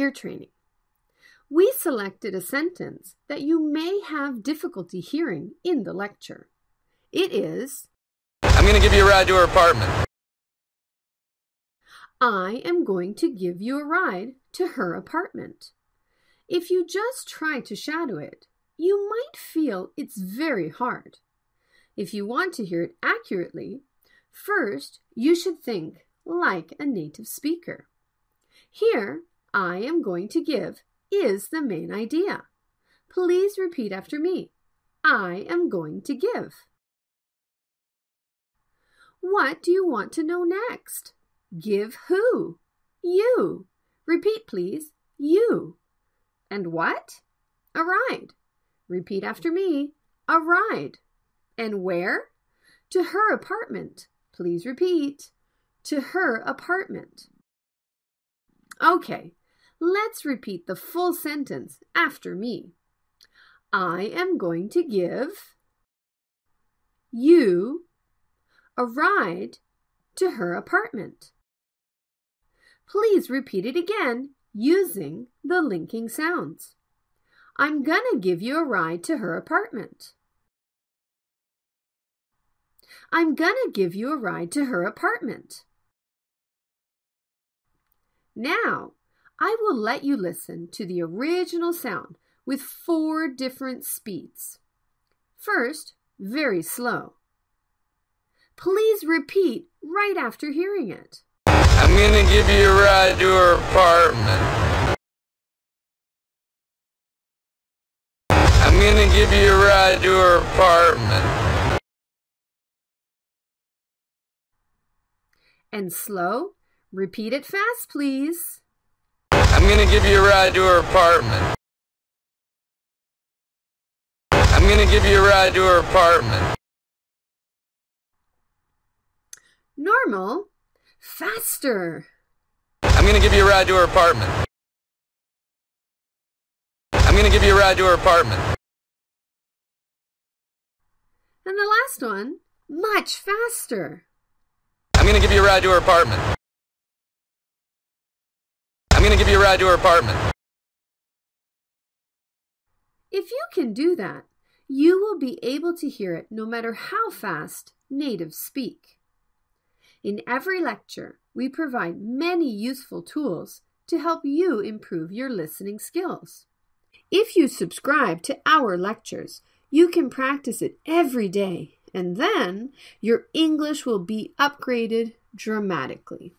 ear training. We selected a sentence that you may have difficulty hearing in the lecture. It is I'm going to give you a ride to her apartment. I am going to give you a ride to her apartment. If you just try to shadow it, you might feel it's very hard. If you want to hear it accurately, first you should think like a native speaker. Here, I am going to give is the main idea. Please repeat after me. I am going to give. What do you want to know next? Give who? You. Repeat, please. You. And what? A ride. Repeat after me. A ride. And where? To her apartment. Please repeat. To her apartment. Okay, let's repeat the full sentence after me. I am going to give you a ride to her apartment. Please repeat it again using the linking sounds. I'm gonna give you a ride to her apartment. I'm gonna give you a ride to her apartment. Now, I will let you listen to the original sound with four different speeds. First, very slow. Please repeat right after hearing it. I'm gonna give you a ride to her apartment. I'm gonna give you a ride to her apartment. And slow, repeat it fast, please. I'm gonna give you a ride to her apartment. I'm gonna give you a ride to her apartment. Normal, faster. I'm gonna give you a ride to her apartment. I'm gonna give you a ride to her apartment. And the last one, much faster. I'm gonna give you a ride to her apartment. Gonna give you a ride to her apartment. If you can do that, you will be able to hear it no matter how fast natives speak. In every lecture, we provide many useful tools to help you improve your listening skills. If you subscribe to our lectures, you can practice it every day, and then your English will be upgraded dramatically.